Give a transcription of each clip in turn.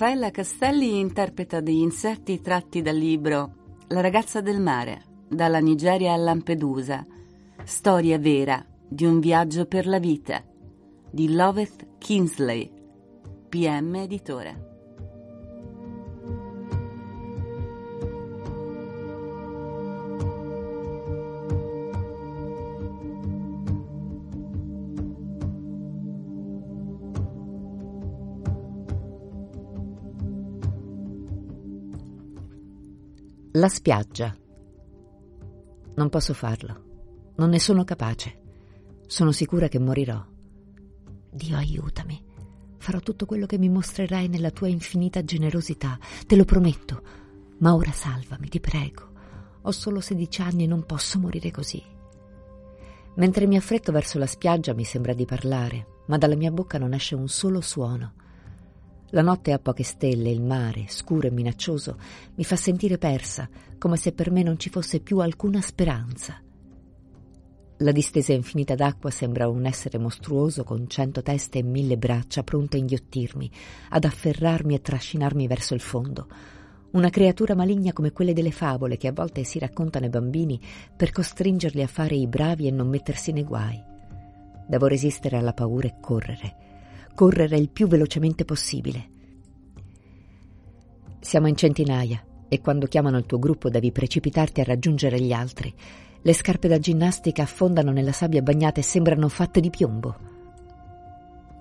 Raffaella Castelli interpreta degli inserti tratti dal libro La ragazza del mare, dalla Nigeria a Lampedusa, storia vera di un viaggio per la vita, di Loveth Kinsley, PM Editore. La spiaggia. Non posso farlo. Non ne sono capace. Sono sicura che morirò. Dio aiutami. Farò tutto quello che mi mostrerai nella tua infinita generosità. Te lo prometto. Ma ora salvami, ti prego. Ho solo 16 anni e non posso morire così. Mentre mi affretto verso la spiaggia mi sembra di parlare, ma dalla mia bocca non esce un solo suono. La notte ha poche stelle, il mare, scuro e minaccioso, mi fa sentire persa, come se per me non ci fosse più alcuna speranza. La distesa infinita d'acqua sembra un essere mostruoso con cento teste e mille braccia pronte a inghiottirmi, ad afferrarmi e trascinarmi verso il fondo. Una creatura maligna come quelle delle favole che a volte si raccontano ai bambini per costringerli a fare i bravi e non mettersi nei guai. Devo resistere alla paura e correre correre il più velocemente possibile. Siamo in centinaia e quando chiamano il tuo gruppo devi precipitarti a raggiungere gli altri. Le scarpe da ginnastica affondano nella sabbia bagnata e sembrano fatte di piombo.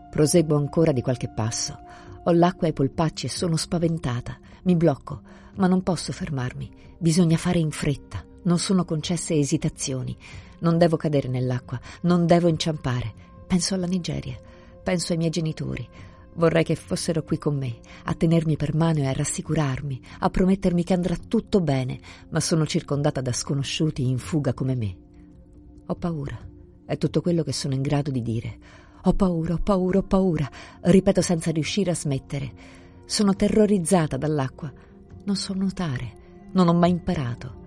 Proseguo ancora di qualche passo. Ho l'acqua ai polpacci e sono spaventata. Mi blocco, ma non posso fermarmi. Bisogna fare in fretta. Non sono concesse esitazioni. Non devo cadere nell'acqua, non devo inciampare. Penso alla Nigeria. Penso ai miei genitori. Vorrei che fossero qui con me, a tenermi per mano e a rassicurarmi, a promettermi che andrà tutto bene, ma sono circondata da sconosciuti in fuga come me. Ho paura, è tutto quello che sono in grado di dire. Ho paura, ho paura, ho paura, ripeto senza riuscire a smettere. Sono terrorizzata dall'acqua. Non so nuotare, non ho mai imparato.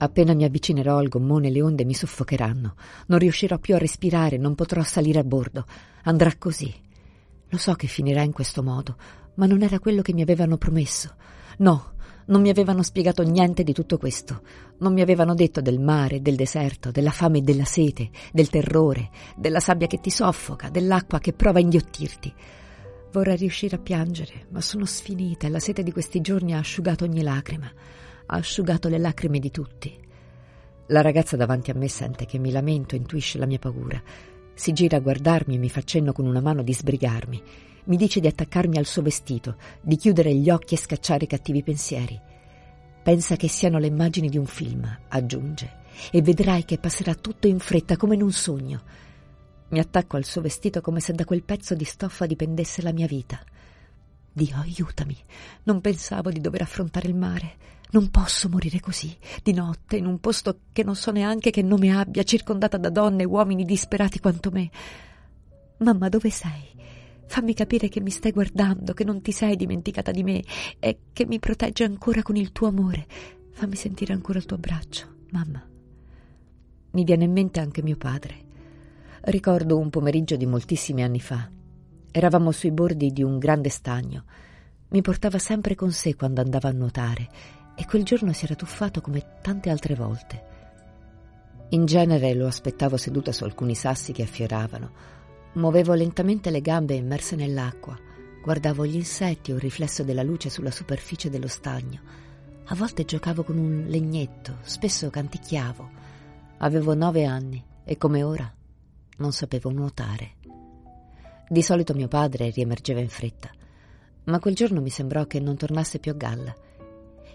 Appena mi avvicinerò al gommone le onde mi soffocheranno. Non riuscirò più a respirare, non potrò salire a bordo. Andrà così. Lo so che finirà in questo modo, ma non era quello che mi avevano promesso. No, non mi avevano spiegato niente di tutto questo. Non mi avevano detto del mare, del deserto, della fame e della sete, del terrore, della sabbia che ti soffoca, dell'acqua che prova a inghiottirti. Vorrei riuscire a piangere, ma sono sfinita e la sete di questi giorni ha asciugato ogni lacrima ha asciugato le lacrime di tutti. La ragazza davanti a me sente che mi lamento, intuisce la mia paura. Si gira a guardarmi e mi fa cenno con una mano di sbrigarmi. Mi dice di attaccarmi al suo vestito, di chiudere gli occhi e scacciare i cattivi pensieri. Pensa che siano le immagini di un film, aggiunge, e vedrai che passerà tutto in fretta come in un sogno. Mi attacco al suo vestito come se da quel pezzo di stoffa dipendesse la mia vita. Dio, aiutami. Non pensavo di dover affrontare il mare. Non posso morire così, di notte, in un posto che non so neanche che nome abbia, circondata da donne e uomini disperati quanto me. Mamma, dove sei? Fammi capire che mi stai guardando, che non ti sei dimenticata di me e che mi protegge ancora con il tuo amore. Fammi sentire ancora il tuo abbraccio, mamma. Mi viene in mente anche mio padre. Ricordo un pomeriggio di moltissimi anni fa. Eravamo sui bordi di un grande stagno. Mi portava sempre con sé quando andava a nuotare e quel giorno si era tuffato come tante altre volte. In genere lo aspettavo seduta su alcuni sassi che affioravano. Muovevo lentamente le gambe immerse nell'acqua, guardavo gli insetti o il riflesso della luce sulla superficie dello stagno. A volte giocavo con un legnetto, spesso canticchiavo. Avevo nove anni e come ora non sapevo nuotare. Di solito mio padre riemergeva in fretta, ma quel giorno mi sembrò che non tornasse più a galla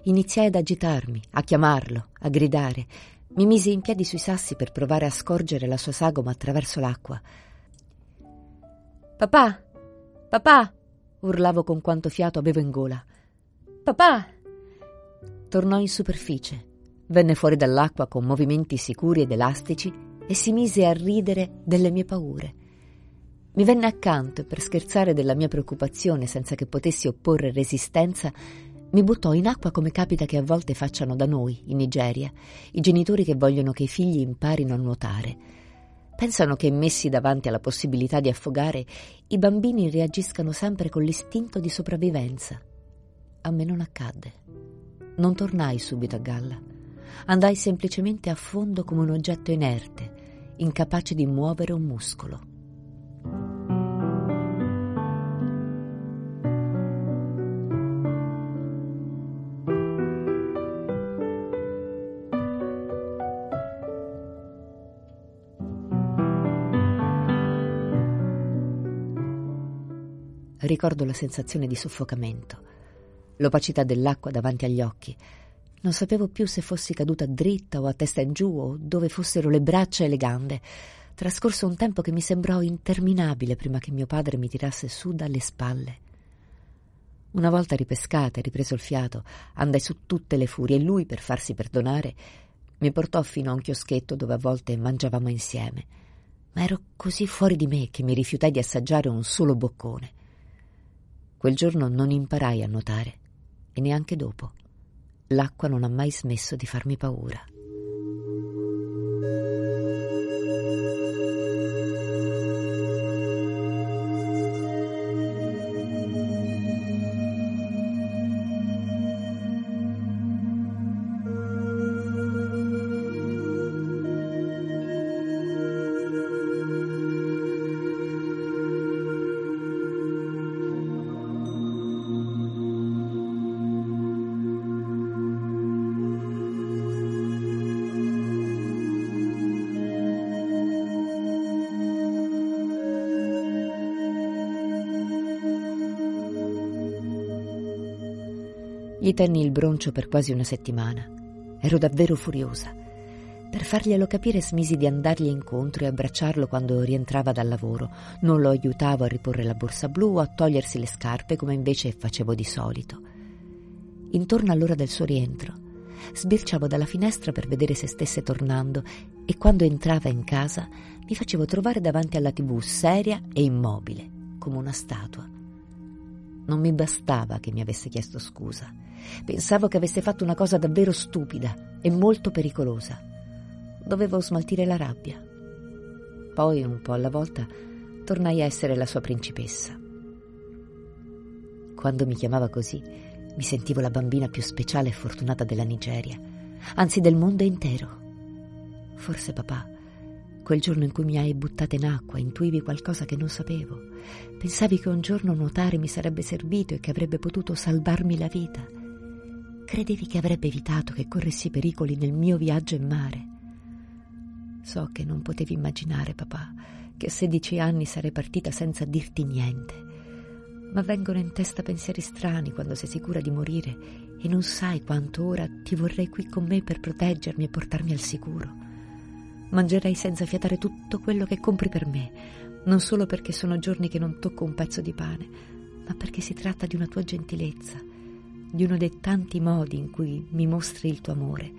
Iniziai ad agitarmi, a chiamarlo, a gridare. Mi misi in piedi sui sassi per provare a scorgere la sua sagoma attraverso l'acqua. Papà! Papà! urlavo con quanto fiato avevo in gola. Papà! Tornò in superficie. Venne fuori dall'acqua con movimenti sicuri ed elastici e si mise a ridere delle mie paure. Mi venne accanto e per scherzare della mia preoccupazione senza che potessi opporre resistenza, mi buttò in acqua come capita che a volte facciano da noi, in Nigeria, i genitori che vogliono che i figli imparino a nuotare. Pensano che, messi davanti alla possibilità di affogare, i bambini reagiscano sempre con l'istinto di sopravvivenza. A me non accadde. Non tornai subito a galla. Andai semplicemente a fondo come un oggetto inerte, incapace di muovere un muscolo. Ricordo la sensazione di soffocamento, l'opacità dell'acqua davanti agli occhi. Non sapevo più se fossi caduta dritta o a testa in giù o dove fossero le braccia e le gambe. Trascorso un tempo che mi sembrò interminabile prima che mio padre mi tirasse su dalle spalle. Una volta ripescata e ripreso il fiato, andai su tutte le furie e lui, per farsi perdonare, mi portò fino a un chioschetto dove a volte mangiavamo insieme. Ma ero così fuori di me che mi rifiutai di assaggiare un solo boccone. Quel giorno non imparai a nuotare e neanche dopo. L'acqua non ha mai smesso di farmi paura. Gli tenni il broncio per quasi una settimana. Ero davvero furiosa. Per farglielo capire smisi di andargli incontro e abbracciarlo quando rientrava dal lavoro. Non lo aiutavo a riporre la borsa blu o a togliersi le scarpe come invece facevo di solito. Intorno all'ora del suo rientro, sbirciavo dalla finestra per vedere se stesse tornando e quando entrava in casa mi facevo trovare davanti alla tv seria e immobile, come una statua. Non mi bastava che mi avesse chiesto scusa. Pensavo che avesse fatto una cosa davvero stupida e molto pericolosa. Dovevo smaltire la rabbia. Poi, un po' alla volta, tornai a essere la sua principessa. Quando mi chiamava così, mi sentivo la bambina più speciale e fortunata della Nigeria, anzi del mondo intero. Forse papà, quel giorno in cui mi hai buttata in acqua, intuivi qualcosa che non sapevo. Pensavi che un giorno nuotare mi sarebbe servito e che avrebbe potuto salvarmi la vita. Credevi che avrebbe evitato che corressi pericoli nel mio viaggio in mare? So che non potevi immaginare, papà, che a 16 anni sarei partita senza dirti niente. Ma vengono in testa pensieri strani quando sei sicura di morire e non sai quanto ora ti vorrei qui con me per proteggermi e portarmi al sicuro. Mangerei senza fiatare tutto quello che compri per me, non solo perché sono giorni che non tocco un pezzo di pane, ma perché si tratta di una tua gentilezza di uno dei tanti modi in cui mi mostri il tuo amore,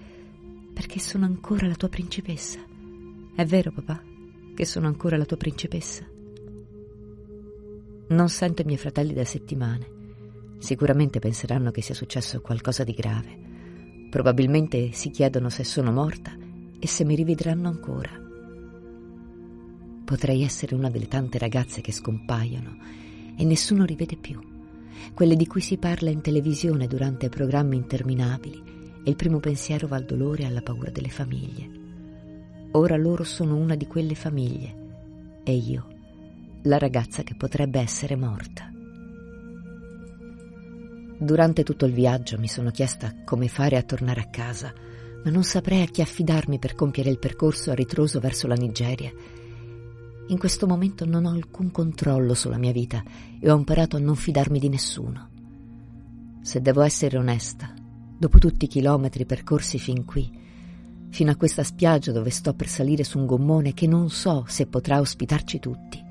perché sono ancora la tua principessa. È vero, papà, che sono ancora la tua principessa? Non sento i miei fratelli da settimane. Sicuramente penseranno che sia successo qualcosa di grave. Probabilmente si chiedono se sono morta e se mi rivedranno ancora. Potrei essere una delle tante ragazze che scompaiono e nessuno rivede più quelle di cui si parla in televisione durante programmi interminabili, e il primo pensiero va al dolore e alla paura delle famiglie. Ora loro sono una di quelle famiglie e io, la ragazza che potrebbe essere morta. Durante tutto il viaggio mi sono chiesta come fare a tornare a casa, ma non saprei a chi affidarmi per compiere il percorso a ritroso verso la Nigeria in questo momento non ho alcun controllo sulla mia vita e ho imparato a non fidarmi di nessuno. Se devo essere onesta, dopo tutti i chilometri percorsi fin qui, fino a questa spiaggia dove sto per salire su un gommone che non so se potrà ospitarci tutti.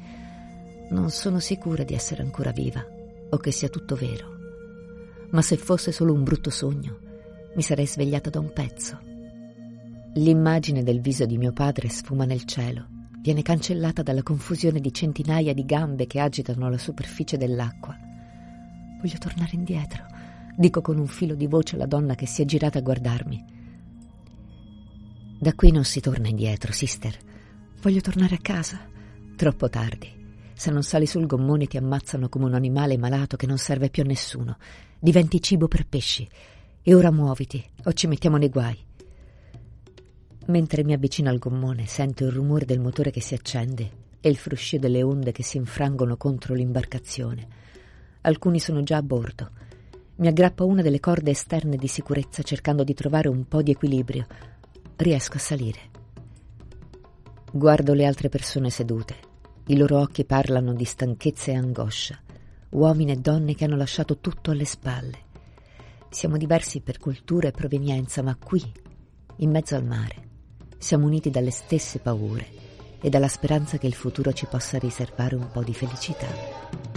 Non sono sicura di essere ancora viva o che sia tutto vero. Ma se fosse solo un brutto sogno, mi sarei svegliata da un pezzo. L'immagine del viso di mio padre sfuma nel cielo, viene cancellata dalla confusione di centinaia di gambe che agitano la superficie dell'acqua. Voglio tornare indietro, dico con un filo di voce alla donna che si è girata a guardarmi. Da qui non si torna indietro, sister. Voglio tornare a casa. Troppo tardi. Se non sali sul gommone ti ammazzano come un animale malato che non serve più a nessuno. Diventi cibo per pesci. E ora muoviti, o ci mettiamo nei guai. Mentre mi avvicino al gommone, sento il rumore del motore che si accende e il fruscio delle onde che si infrangono contro l'imbarcazione. Alcuni sono già a bordo. Mi aggrappo a una delle corde esterne di sicurezza cercando di trovare un po' di equilibrio. Riesco a salire. Guardo le altre persone sedute. I loro occhi parlano di stanchezza e angoscia, uomini e donne che hanno lasciato tutto alle spalle. Siamo diversi per cultura e provenienza, ma qui, in mezzo al mare, siamo uniti dalle stesse paure e dalla speranza che il futuro ci possa riservare un po' di felicità.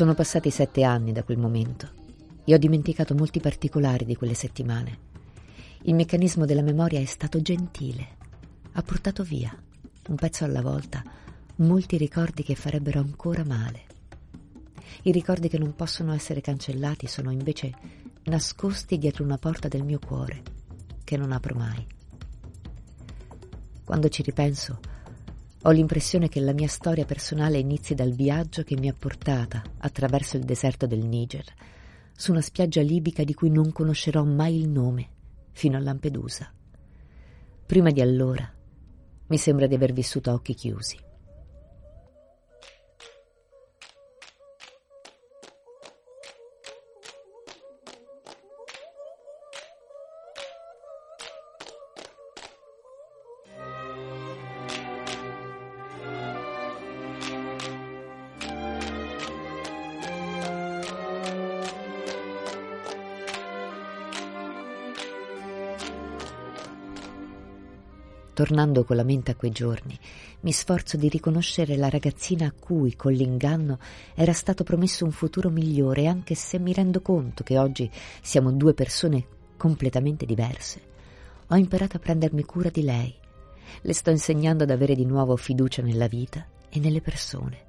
Sono passati sette anni da quel momento e ho dimenticato molti particolari di quelle settimane. Il meccanismo della memoria è stato gentile. Ha portato via, un pezzo alla volta, molti ricordi che farebbero ancora male. I ricordi che non possono essere cancellati sono invece nascosti dietro una porta del mio cuore, che non apro mai. Quando ci ripenso, ho l'impressione che la mia storia personale inizi dal viaggio che mi ha portata attraverso il deserto del Niger, su una spiaggia libica di cui non conoscerò mai il nome, fino a Lampedusa. Prima di allora mi sembra di aver vissuto a occhi chiusi. Tornando con la mente a quei giorni, mi sforzo di riconoscere la ragazzina a cui, con l'inganno, era stato promesso un futuro migliore, anche se mi rendo conto che oggi siamo due persone completamente diverse. Ho imparato a prendermi cura di lei. Le sto insegnando ad avere di nuovo fiducia nella vita e nelle persone.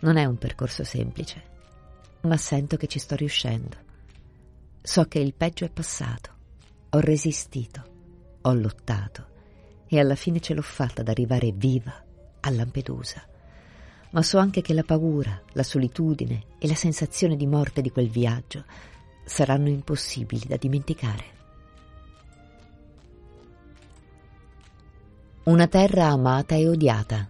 Non è un percorso semplice, ma sento che ci sto riuscendo. So che il peggio è passato. Ho resistito, ho lottato e alla fine ce l'ho fatta ad arrivare viva a Lampedusa. Ma so anche che la paura, la solitudine e la sensazione di morte di quel viaggio saranno impossibili da dimenticare. Una terra amata e odiata.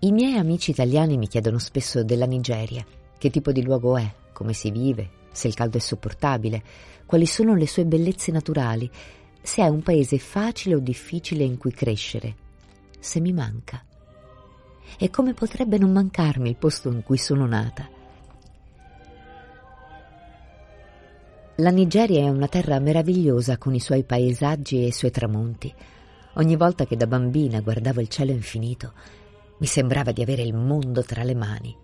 I miei amici italiani mi chiedono spesso della Nigeria, che tipo di luogo è, come si vive, se il caldo è sopportabile, quali sono le sue bellezze naturali se è un paese facile o difficile in cui crescere, se mi manca. E come potrebbe non mancarmi il posto in cui sono nata? La Nigeria è una terra meravigliosa con i suoi paesaggi e i suoi tramonti. Ogni volta che da bambina guardavo il cielo infinito, mi sembrava di avere il mondo tra le mani.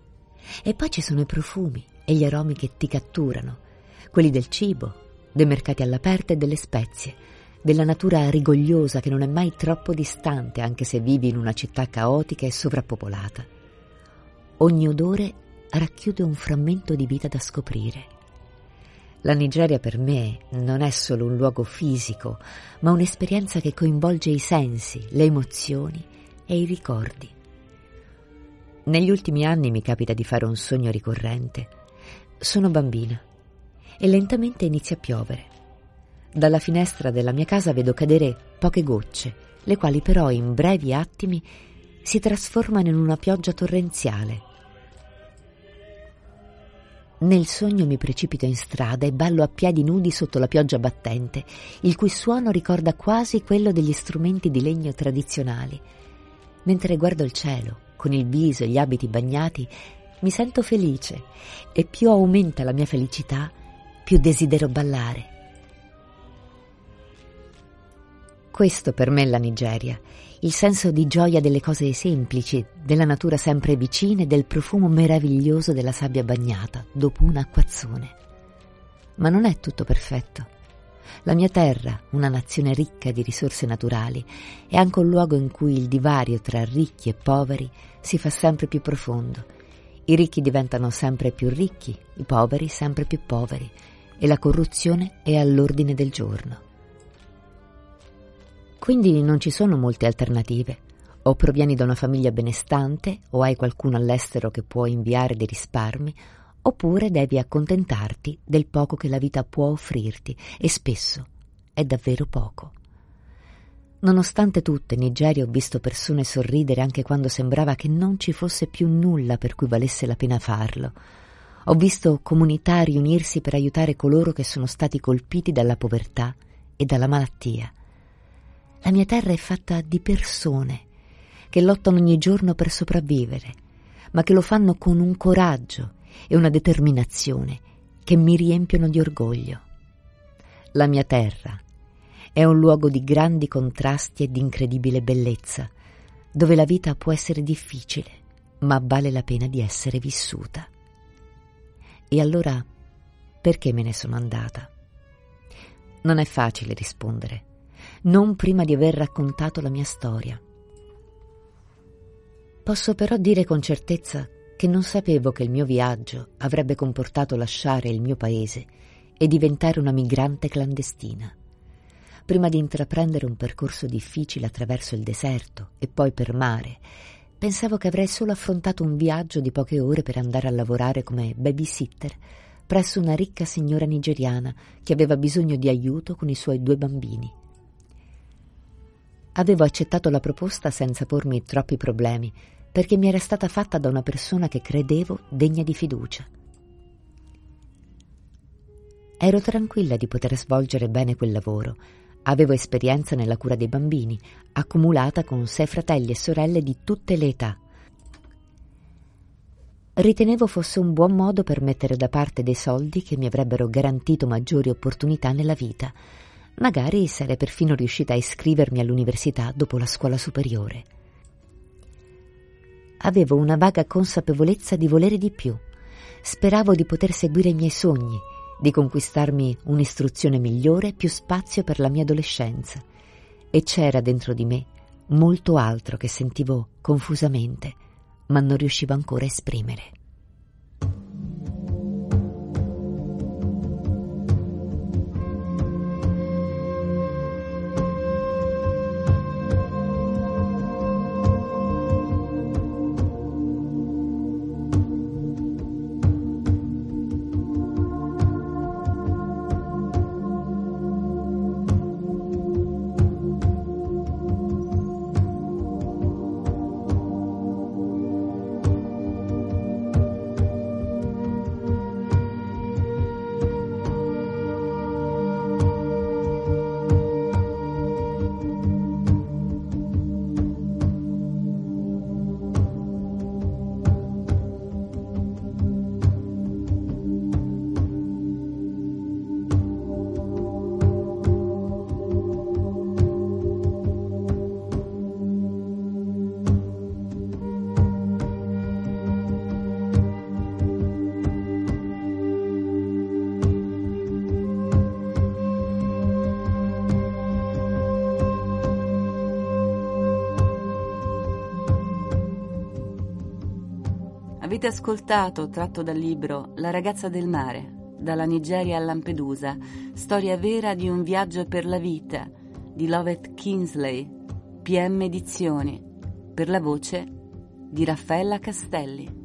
E poi ci sono i profumi e gli aromi che ti catturano, quelli del cibo, dei mercati all'aperto e delle spezie, della natura rigogliosa che non è mai troppo distante anche se vivi in una città caotica e sovrappopolata. Ogni odore racchiude un frammento di vita da scoprire. La Nigeria per me non è solo un luogo fisico, ma un'esperienza che coinvolge i sensi, le emozioni e i ricordi. Negli ultimi anni mi capita di fare un sogno ricorrente. Sono bambina e lentamente inizia a piovere. Dalla finestra della mia casa vedo cadere poche gocce, le quali però in brevi attimi si trasformano in una pioggia torrenziale. Nel sogno mi precipito in strada e ballo a piedi nudi sotto la pioggia battente, il cui suono ricorda quasi quello degli strumenti di legno tradizionali. Mentre guardo il cielo, con il viso e gli abiti bagnati, mi sento felice e più aumenta la mia felicità, più desidero ballare. Questo per me è la Nigeria, il senso di gioia delle cose semplici, della natura sempre vicina e del profumo meraviglioso della sabbia bagnata dopo un acquazzone. Ma non è tutto perfetto. La mia terra, una nazione ricca di risorse naturali, è anche un luogo in cui il divario tra ricchi e poveri si fa sempre più profondo. I ricchi diventano sempre più ricchi, i poveri sempre più poveri, e la corruzione è all'ordine del giorno. Quindi non ci sono molte alternative. O provieni da una famiglia benestante, o hai qualcuno all'estero che può inviare dei risparmi, oppure devi accontentarti del poco che la vita può offrirti, e spesso è davvero poco. Nonostante tutto, in Nigeria ho visto persone sorridere anche quando sembrava che non ci fosse più nulla per cui valesse la pena farlo. Ho visto comunità riunirsi per aiutare coloro che sono stati colpiti dalla povertà e dalla malattia. La mia terra è fatta di persone che lottano ogni giorno per sopravvivere, ma che lo fanno con un coraggio e una determinazione che mi riempiono di orgoglio. La mia terra è un luogo di grandi contrasti e di incredibile bellezza, dove la vita può essere difficile, ma vale la pena di essere vissuta. E allora perché me ne sono andata? Non è facile rispondere non prima di aver raccontato la mia storia. Posso però dire con certezza che non sapevo che il mio viaggio avrebbe comportato lasciare il mio paese e diventare una migrante clandestina. Prima di intraprendere un percorso difficile attraverso il deserto e poi per mare, pensavo che avrei solo affrontato un viaggio di poche ore per andare a lavorare come babysitter presso una ricca signora nigeriana che aveva bisogno di aiuto con i suoi due bambini. Avevo accettato la proposta senza pormi troppi problemi, perché mi era stata fatta da una persona che credevo degna di fiducia. Ero tranquilla di poter svolgere bene quel lavoro. Avevo esperienza nella cura dei bambini, accumulata con sei fratelli e sorelle di tutte le età. Ritenevo fosse un buon modo per mettere da parte dei soldi che mi avrebbero garantito maggiori opportunità nella vita, Magari sarei perfino riuscita a iscrivermi all'università dopo la scuola superiore. Avevo una vaga consapevolezza di volere di più. Speravo di poter seguire i miei sogni, di conquistarmi un'istruzione migliore più spazio per la mia adolescenza. E c'era dentro di me molto altro che sentivo confusamente, ma non riuscivo ancora a esprimere. Avete ascoltato, tratto dal libro La ragazza del mare, dalla Nigeria a Lampedusa, storia vera di un viaggio per la vita, di Lovett Kingsley, PM Edizioni, per la voce di Raffaella Castelli.